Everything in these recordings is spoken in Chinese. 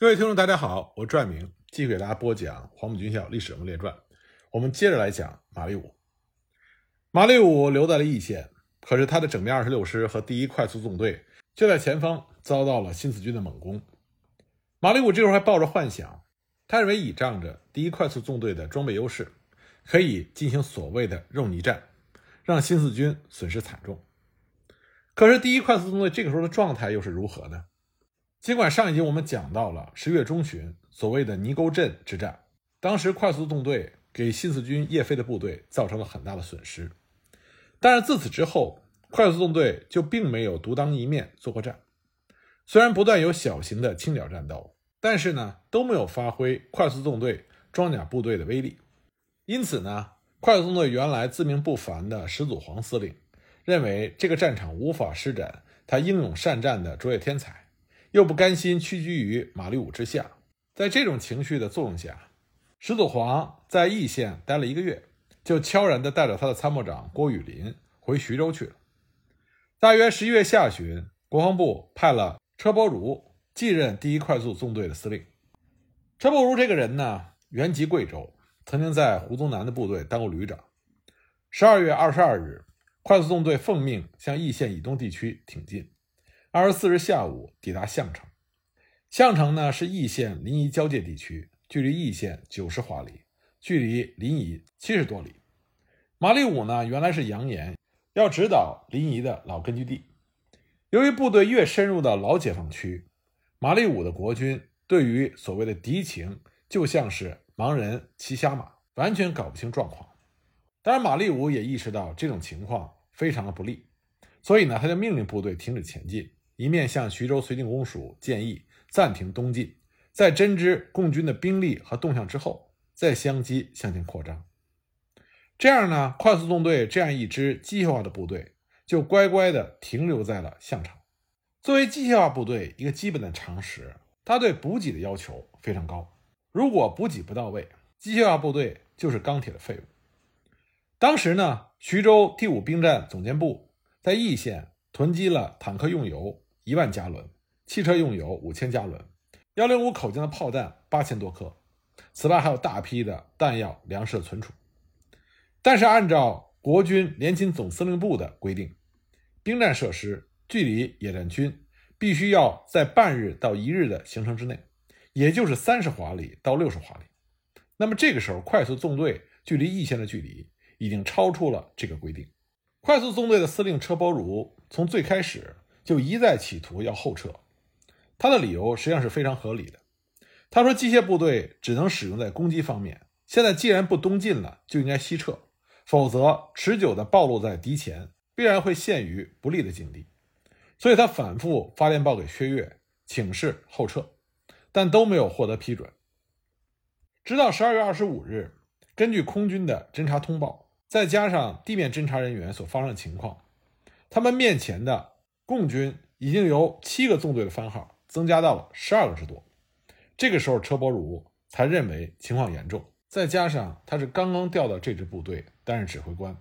各位听众，大家好，我是拽明继续给大家播讲《黄埔军校历史人物列传》。我们接着来讲马立武。马立武留在了义县，可是他的整编二十六师和第一快速纵队就在前方遭到了新四军的猛攻。马立武这时候还抱着幻想，他认为倚仗着第一快速纵队的装备优势，可以进行所谓的肉泥战，让新四军损失惨重。可是第一快速纵队这个时候的状态又是如何呢？尽管上一集我们讲到了十月中旬所谓的泥沟镇之战，当时快速纵队给新四军叶飞的部队造成了很大的损失，但是自此之后，快速纵队就并没有独当一面作过战。虽然不断有小型的清剿战斗，但是呢都没有发挥快速纵队装甲部队的威力。因此呢，快速纵队原来自命不凡的始祖黄司令认为这个战场无法施展他英勇善战的卓越天才。又不甘心屈居于马立武之下，在这种情绪的作用下，石祖煌在义县待了一个月，就悄然地带着他的参谋长郭雨林回徐州去了。大约十一月下旬，国防部派了车伯如继任第一快速纵队的司令。车伯如这个人呢，原籍贵州，曾经在胡宗南的部队当过旅长。十二月二十二日，快速纵队奉命向义县以东地区挺进。二十四日下午抵达项城，项城呢是易县临沂交界地区，距离易县九十华里，距离临沂七十多里。马立武呢原来是扬言要指导临沂的老根据地，由于部队越深入到老解放区，马立武的国军对于所谓的敌情就像是盲人骑瞎马，完全搞不清状况。当然，马立武也意识到这种情况非常的不利，所以呢，他就命令部队停止前进。一面向徐州绥靖公署建议暂停东进，在侦知共军的兵力和动向之后，再相机向前扩张。这样呢，快速纵队这样一支机械化的部队就乖乖地停留在了项城。作为机械化部队，一个基本的常识，它对补给的要求非常高。如果补给不到位，机械化部队就是钢铁的废物。当时呢，徐州第五兵站总监部在义县囤积了坦克用油。一万加仑，汽车用油五千加仑，幺零五口径的炮弹八千多颗，此外还有大批的弹药、粮食的存储。但是按照国军联勤总司令部的规定，兵站设施距离野战军必须要在半日到一日的行程之内，也就是三十华里到六十华里。那么这个时候，快速纵队距离义县的距离已经超出了这个规定。快速纵队的司令车伯如从最开始。就一再企图要后撤，他的理由实际上是非常合理的。他说：“机械部队只能使用在攻击方面，现在既然不东进了，就应该西撤，否则持久的暴露在敌前，必然会陷于不利的境地。”所以，他反复发电报给薛岳，请示后撤，但都没有获得批准。直到十二月二十五日，根据空军的侦察通报，再加上地面侦察人员所发生的情况，他们面前的。共军已经由七个纵队的番号增加到了十二个之多。这个时候，车伯儒才认为情况严重。再加上他是刚刚调到这支部队担任指挥官，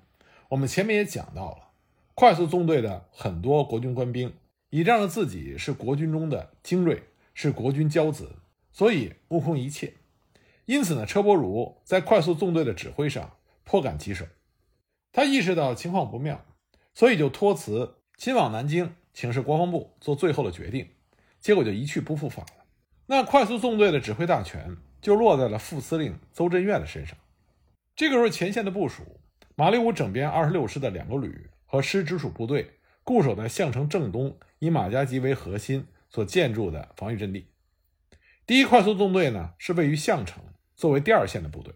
我们前面也讲到了，快速纵队的很多国军官兵倚仗着自己是国军中的精锐，是国军骄子，所以目空一切。因此呢，车伯儒在快速纵队的指挥上颇感棘手。他意识到情况不妙，所以就托辞。亲往南京请示国防部做最后的决定，结果就一去不复返了。那快速纵队的指挥大权就落在了副司令邹振岳的身上。这个时候，前线的部署，马立武整编二十六师的两个旅和师直属部队固守在项城正东，以马家集为核心所建筑的防御阵地。第一快速纵队呢，是位于项城，作为第二线的部队。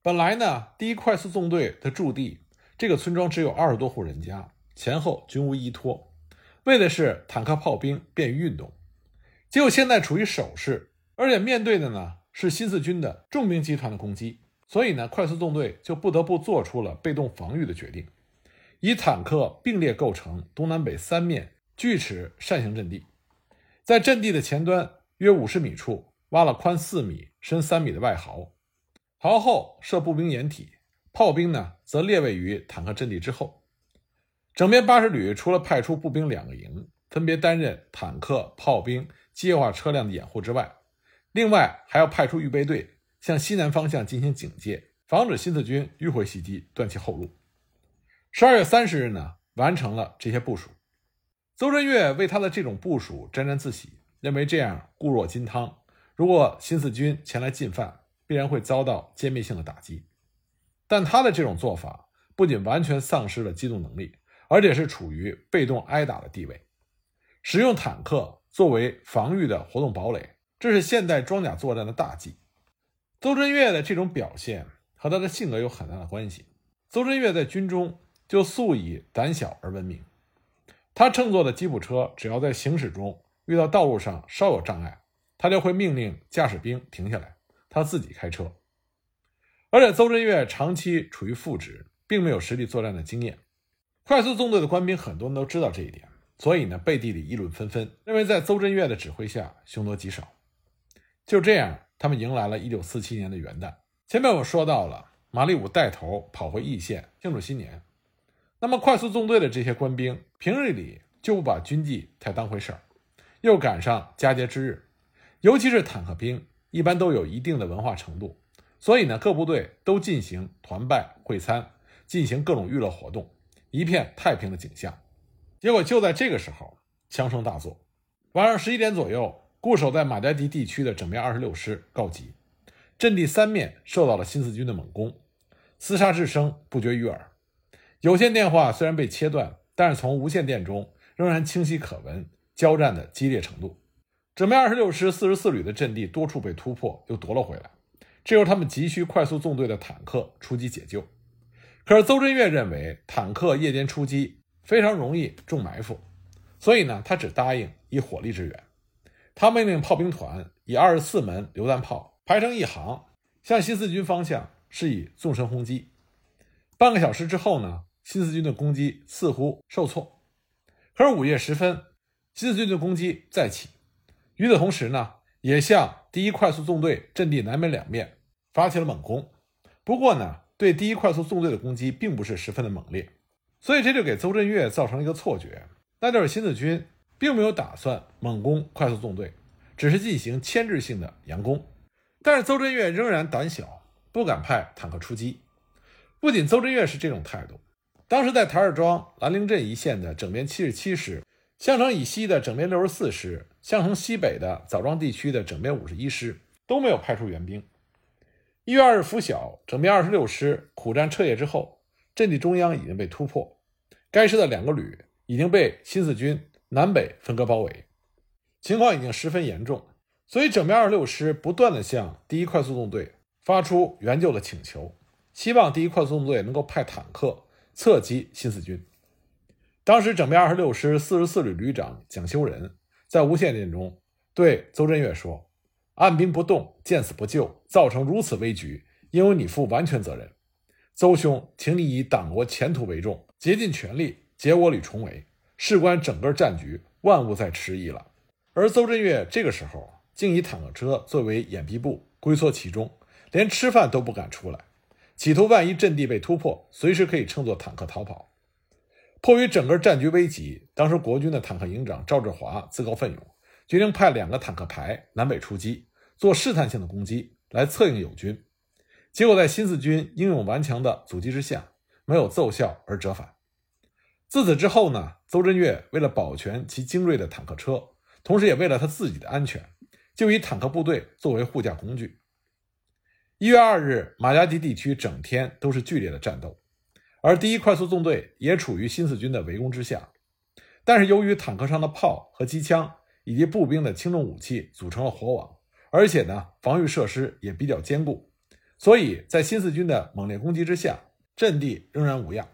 本来呢，第一快速纵队的驻地这个村庄只有二十多户人家。前后均无依托，为的是坦克炮兵便于运动。结果现在处于守势，而且面对的呢是新四军的重兵集团的攻击，所以呢，快速纵队就不得不做出了被动防御的决定，以坦克并列构成东南北三面锯齿扇形阵地，在阵地的前端约五十米处挖了宽四米、深三米的外壕，壕后设步兵掩体，炮兵呢则列位于坦克阵地之后。整编八十旅除了派出步兵两个营，分别担任坦克、炮兵、机械化车辆的掩护之外，另外还要派出预备队向西南方向进行警戒，防止新四军迂回袭击，断其后路。十二月三十日呢，完成了这些部署。邹振岳为他的这种部署沾沾自喜，认为这样固若金汤。如果新四军前来进犯，必然会遭到歼灭性的打击。但他的这种做法不仅完全丧失了机动能力，而且是处于被动挨打的地位。使用坦克作为防御的活动堡垒，这是现代装甲作战的大忌。邹振岳的这种表现和他的性格有很大的关系。邹振岳在军中就素以胆小而闻名。他乘坐的吉普车，只要在行驶中遇到道路上稍有障碍，他就会命令驾驶兵停下来，他自己开车。而且邹振岳长期处于副职，并没有实地作战的经验。快速纵队的官兵很多人都知道这一点。所以呢，背地里议论纷纷，认为在邹振岳的指挥下凶多吉少。就这样，他们迎来了一九四七年的元旦。前面我说到了，马立武带头跑回义县庆祝新年。那么，快速纵队的这些官兵平日里就不把军纪太当回事儿，又赶上佳节之日，尤其是坦克兵，一般都有一定的文化程度，所以呢，各部队都进行团拜会餐，进行各种娱乐活动，一片太平的景象。结果就在这个时候，枪声大作。晚上十一点左右，固守在马家堤地区的整编二十六师告急，阵地三面受到了新四军的猛攻，厮杀之声不绝于耳。有线电话虽然被切断，但是从无线电中仍然清晰可闻交战的激烈程度。整编二十六师四十四旅的阵地多处被突破，又夺了回来。这时候他们急需快速纵队的坦克出击解救。可是邹振岳认为坦克夜间出击。非常容易中埋伏，所以呢，他只答应以火力支援。他命令炮兵团以二十四门榴弹炮排成一行，向新四军方向施以纵深轰击。半个小时之后呢，新四军的攻击似乎受挫。可是午夜时分，新四军的攻击再起。与此同时呢，也向第一快速纵队阵地南北两面发起了猛攻。不过呢，对第一快速纵队的攻击并不是十分的猛烈。所以这就给邹振岳造成了一个错觉，那就是新四军并没有打算猛攻快速纵队，只是进行牵制性的佯攻。但是邹振岳仍然胆小，不敢派坦克出击。不仅邹振岳是这种态度，当时在台儿庄兰陵镇一线的整编七十七师、项城以西的整编六十四师、项城西北的枣庄地区的整编五十一师都没有派出援兵。一月二日拂晓，整编二十六师苦战彻夜之后。阵地中央已经被突破，该师的两个旅已经被新四军南北分割包围，情况已经十分严重。所以，整编二十六师不断的向第一快速纵队发出援救的请求，希望第一快速纵队能够派坦克侧击新四军。当时，整编二十六师四十四旅旅长蒋修仁在无线电中对邹振岳说：“按兵不动，见死不救，造成如此危局，应由你负完全责任。”邹兄，请你以党国前途为重，竭尽全力解我旅重围。事关整个战局，万勿再迟疑了。而邹振岳这个时候竟以坦克车作为掩蔽部，龟缩其中，连吃饭都不敢出来，企图万一阵地被突破，随时可以乘坐坦克逃跑。迫于整个战局危急，当时国军的坦克营长赵志华自告奋勇，决定派两个坦克排南北出击，做试探性的攻击，来策应友军。结果在新四军英勇顽强的阻击之下，没有奏效而折返。自此之后呢，邹振岳为了保全其精锐的坦克车，同时也为了他自己的安全，就以坦克部队作为护驾工具。一月二日，马家集地区整天都是剧烈的战斗，而第一快速纵队也处于新四军的围攻之下。但是由于坦克上的炮和机枪以及步兵的轻重武器组成了火网，而且呢，防御设施也比较坚固。所以在新四军的猛烈攻击之下，阵地仍然无恙。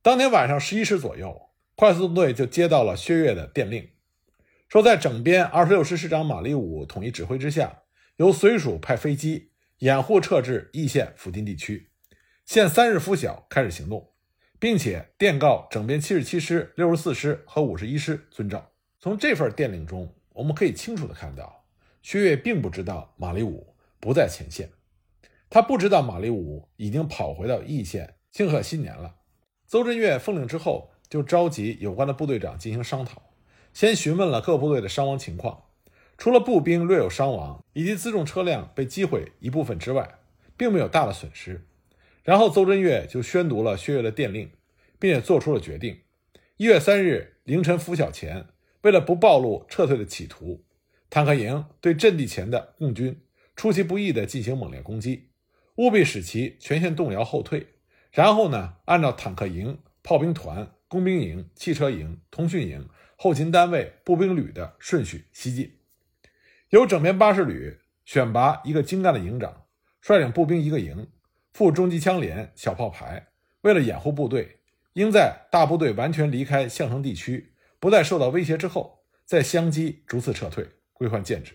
当天晚上十一时左右，快速纵队就接到了薛岳的电令，说在整编二十六师师长马立武统一指挥之下，由绥署派飞机掩护撤至易县附近地区，限三日拂晓开始行动，并且电告整编七十七师、六十四师和五十一师遵照。从这份电令中，我们可以清楚地看到，薛岳并不知道马立武不在前线。他不知道马立武已经跑回到义县庆贺新年了。邹振岳奉令之后，就召集有关的部队长进行商讨，先询问了各部队的伤亡情况，除了步兵略有伤亡，以及辎重车辆被击毁一部分之外，并没有大的损失。然后邹振岳就宣读了薛岳的电令，并且做出了决定：一月三日凌晨拂晓前，为了不暴露撤退的企图，坦克营对阵地前的共军出其不意地进行猛烈攻击，务必使其全线动摇后退。然后呢，按照坦克营、炮兵团、工兵营、汽车营、通讯营、后勤单位、步兵旅的顺序西进。由整编八十旅选拔一个精干的营长，率领步兵一个营。副中机枪连、小炮排，为了掩护部队，应在大部队完全离开项城地区，不再受到威胁之后，再相机逐次撤退，归还建制。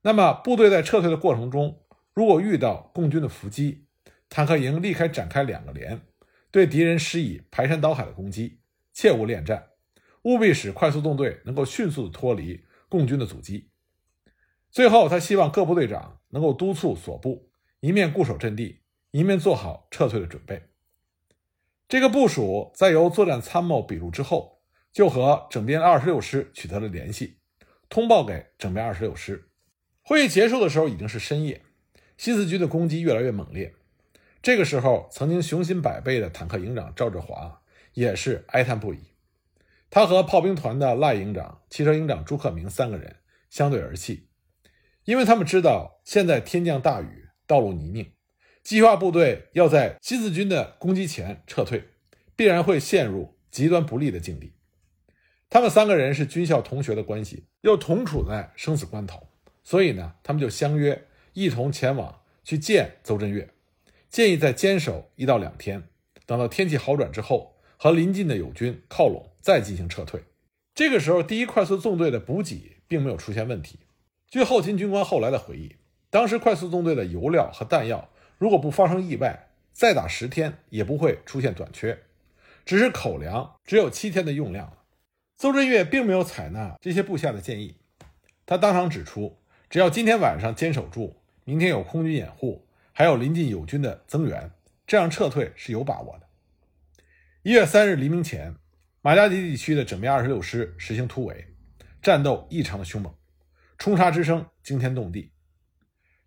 那么，部队在撤退的过程中，如果遇到共军的伏击，坦克营立刻展开两个连，对敌人施以排山倒海的攻击，切勿恋战，务必使快速纵队能够迅速的脱离共军的阻击。最后，他希望各部队长能够督促所部，一面固守阵地。一面做好撤退的准备。这个部署在由作战参谋笔录之后，就和整编二十六师取得了联系，通报给整编二十六师。会议结束的时候已经是深夜，新四军的攻击越来越猛烈。这个时候，曾经雄心百倍的坦克营长赵志华也是哀叹不已。他和炮兵团的赖营长、汽车营长朱克明三个人相对而泣，因为他们知道现在天降大雨，道路泥泞。计划部队要在新四军的攻击前撤退，必然会陷入极端不利的境地。他们三个人是军校同学的关系，又同处在生死关头，所以呢，他们就相约一同前往去见邹振岳，建议再坚守一到两天，等到天气好转之后，和临近的友军靠拢，再进行撤退。这个时候，第一快速纵队的补给并没有出现问题。据后勤军官后来的回忆，当时快速纵队的油料和弹药。如果不发生意外，再打十天也不会出现短缺，只是口粮只有七天的用量了。邹振岳并没有采纳这些部下的建议，他当场指出，只要今天晚上坚守住，明天有空军掩护，还有临近友军的增援，这样撤退是有把握的。一月三日黎明前，马家笈地区的整编二十六师实行突围，战斗异常的凶猛，冲杀之声惊天动地。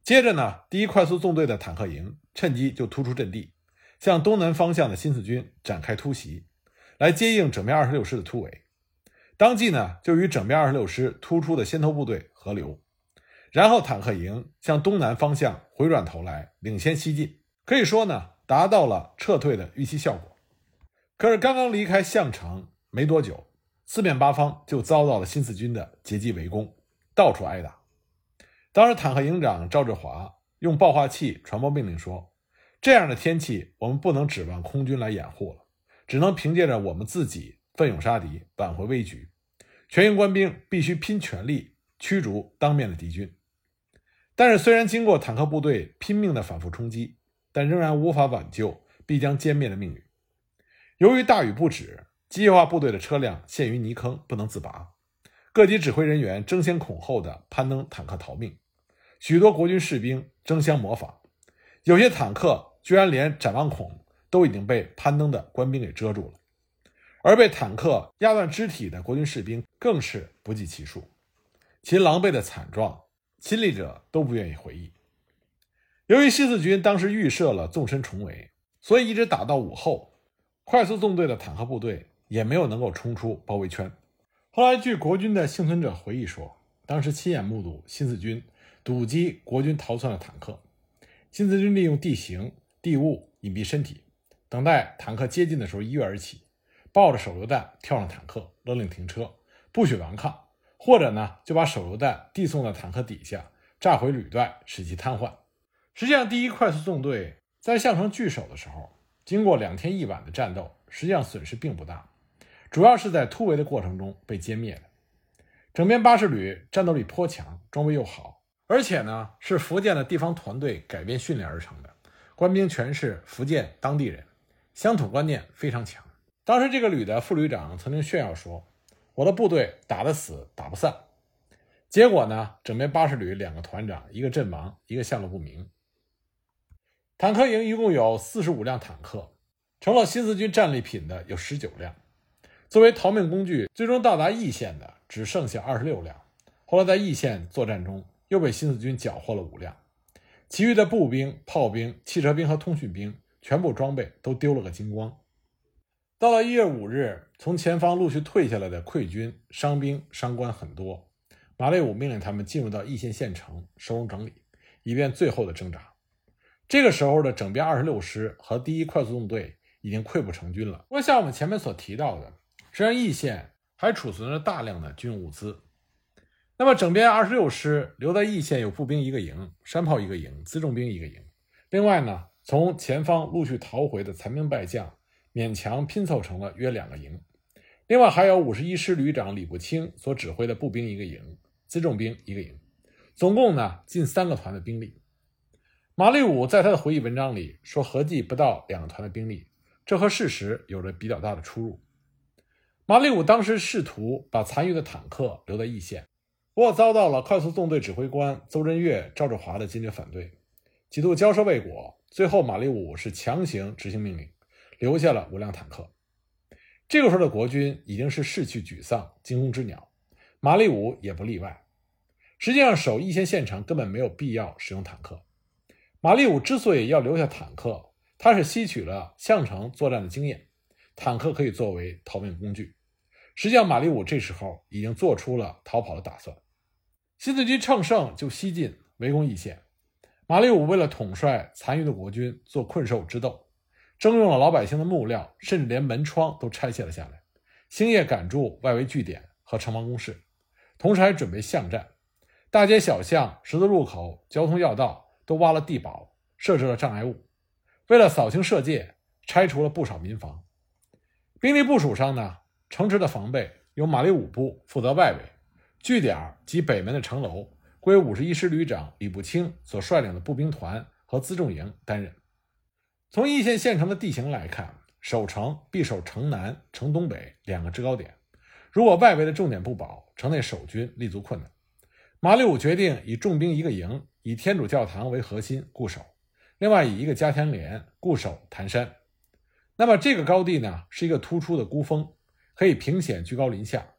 接着呢，第一快速纵队的坦克营趁机就突出阵地，向东南方向的新四军展开突袭，来接应整编二十六师的突围。当即呢，就与整编二十六师突出的先头部队合流，然后坦克营向东南方向回转头来，领先西进。可以说呢，达到了撤退的预期效果。可是刚刚离开项城没多久，四面八方就遭到了新四军的截击围攻，到处挨打。当时，坦克营长赵志华用报话器传播命令说：“这样的天气，我们不能指望空军来掩护了，只能凭借着我们自己奋勇杀敌，挽回危局。全营官兵必须拼全力驱逐当面的敌军。”但是，虽然经过坦克部队拼命的反复冲击，但仍然无法挽救必将歼灭的命运。由于大雨不止，机械化部队的车辆陷于泥坑，不能自拔，各级指挥人员争先恐后的攀登坦克逃命。许多国军士兵争相模仿，有些坦克居然连展望孔都已经被攀登的官兵给遮住了，而被坦克压断肢体的国军士兵更是不计其数。其狼狈的惨状，亲历者都不愿意回忆。由于新四军当时预设了纵深重围，所以一直打到午后，快速纵队的坦克部队也没有能够冲出包围圈。后来，据国军的幸存者回忆说，当时亲眼目睹新四军。堵击国军逃窜的坦克，新四军利用地形地物隐蔽身体，等待坦克接近的时候一跃而起，抱着手榴弹跳上坦克，勒令停车，不许顽抗，或者呢就把手榴弹递送到坦克底下，炸毁履带，使其瘫痪。实际上，第一快速纵队在项城据守的时候，经过两天一晚的战斗，实际上损失并不大，主要是在突围的过程中被歼灭的。整编八十旅战斗力颇强，装备又好。而且呢，是福建的地方团队改编训练而成的，官兵全是福建当地人，乡土观念非常强。当时这个旅的副旅长曾经炫耀说：“我的部队打得死，打不散。”结果呢，整编八十旅两个团长，一个阵亡，一个下落不明。坦克营一共有四十五辆坦克，成了新四军战利品的有十九辆，作为逃命工具，最终到达义县的只剩下二十六辆。后后来在易县作战中又被新四军缴获了五辆，其余的步兵、炮兵、汽车兵和通讯兵全部装备都丢了个精光。到了一月五日，从前方陆续退下来的溃军、伤兵、伤官很多。马列武命令他们进入到易县县城收容整理，以便最后的挣扎。这个时候的整编二十六师和第一快速纵队已经溃不成军了。不过，像我们前面所提到的，实际上易县还储存着大量的军用物资。那么，整编二十六师留在易县有步兵一个营、山炮一个营、辎重兵一个营。另外呢，从前方陆续逃回的残兵败将，勉强拼凑成了约两个营。另外还有五十一师旅长李步清所指挥的步兵一个营。辎重兵一个营，总共呢近三个团的兵力。马立武在他的回忆文章里说，合计不到两个团的兵力，这和事实有着比较大的出入。马立武当时试图把残余的坦克留在易县，不过遭到了快速纵队指挥官邹振岳、赵志华的坚决反对，几度交涉未果，最后马立武是强行执行命令，留下了五辆坦克。这个时候的国军已经是士气沮丧、惊弓之鸟。马立武也不例外。实际上，守易县县城根本没有必要使用坦克。马立武之所以要留下坦克，他是吸取了项城作战的经验，坦克可以作为逃命工具。实际上，马立武这时候已经做出了逃跑的打算。新四军乘胜就西进，围攻易县。马立武为了统帅残余的国军做困兽之斗，征用了老百姓的木料，甚至连门窗都拆卸了下来，星夜赶住外围据点和城防工事。同时还准备巷战，大街小巷、十字路口、交通要道都挖了地堡，设置了障碍物。为了扫清射界，拆除了不少民房。兵力部署上呢，城池的防备由马立武部负责外围，据点及北门的城楼归五十一师旅长李步清所率领的步兵团和辎重营担任。从易县县城的地形来看，守城必守城南、城东北两个制高点。如果外围的重点不保，城内守军立足困难。马立武决定以重兵一个营，以天主教堂为核心固守，另外以一个加强连固守潭山。那么这个高地呢，是一个突出的孤峰，可以平险居高临下。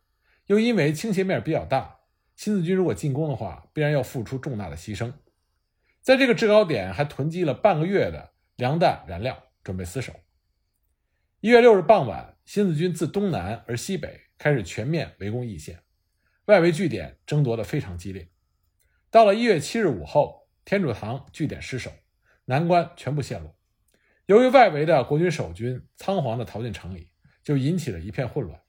又因为倾斜面比较大，新四军如果进攻的话，必然要付出重大的牺牲。在这个制高点还囤积了半个月的粮弹燃料，准备死守。一月六日傍晚，新四军自东南而西北。开始全面围攻易县，外围据点争夺得非常激烈。到了一月七日午后，天主堂据点失守，南关全部陷落。由于外围的国军守军仓皇地逃进城里，就引起了一片混乱。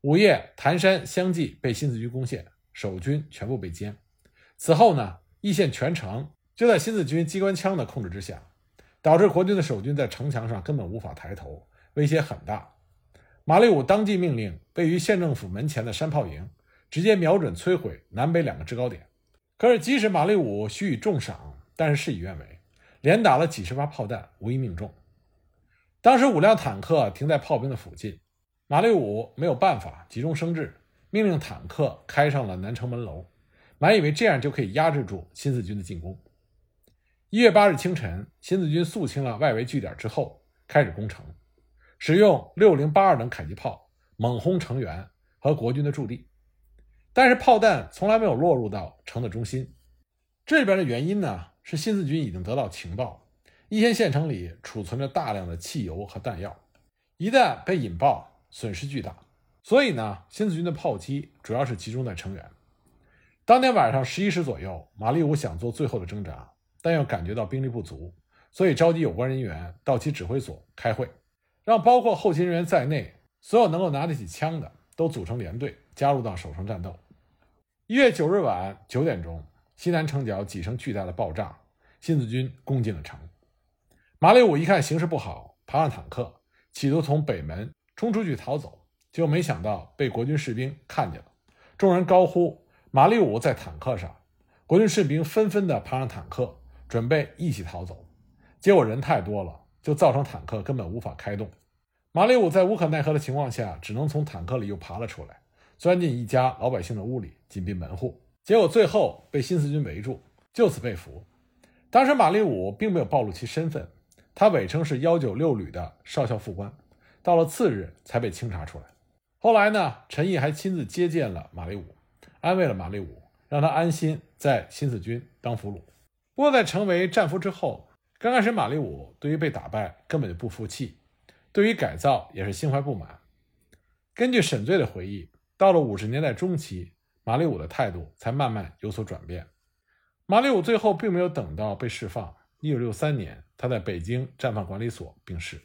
午夜，潭山相继被新四军攻陷，守军全部被歼。此后呢，易县全城就在新四军机关枪的控制之下，导致国军的守军在城墙上根本无法抬头，威胁很大。马立武当即命令位于县政府门前的山炮营直接瞄准摧毁南北两个制高点。可是，即使马立武许以重赏，但是事与愿违，连打了几十发炮弹，无一命中。当时五辆坦克停在炮兵的附近，马立武没有办法急中生智，命令坦克开上了南城门楼，满以为这样就可以压制住新四军的进攻。一月八日清晨，新四军肃清了外围据点之后，开始攻城。使用六零八二等迫击炮猛轰城垣和国军的驻地，但是炮弹从来没有落入到城的中心。这里边的原因呢，是新四军已经得到情报，一线县城里储存着大量的汽油和弹药，一旦被引爆，损失巨大。所以呢，新四军的炮击主要是集中在城垣。当天晚上十一时左右，马立武想做最后的挣扎，但又感觉到兵力不足，所以召集有关人员到其指挥所开会。让包括后勤人员在内，所有能够拿得起枪的都组成连队，加入到守城战斗。一月九日晚九点钟，西南城角几声巨大的爆炸，新四军攻进了城。马立武一看形势不好，爬上坦克，企图从北门冲出去逃走，结果没想到被国军士兵看见了。众人高呼：“马立武在坦克上！”国军士兵纷纷地爬上坦克，准备一起逃走。结果人太多了。就造成坦克根本无法开动，马立武在无可奈何的情况下，只能从坦克里又爬了出来，钻进一家老百姓的屋里，紧闭门户。结果最后被新四军围住，就此被俘。当时马立武并没有暴露其身份，他伪称是幺九六旅的少校副官，到了次日才被清查出来。后来呢，陈毅还亲自接见了马立武，安慰了马立武，让他安心在新四军当俘虏。不过，在成为战俘之后，刚开始马立武对于被打败根本就不服气，对于改造也是心怀不满。根据沈醉的回忆，到了五十年代中期，马立武的态度才慢慢有所转变。马立武最后并没有等到被释放，一九六三年他在北京战犯管理所病逝。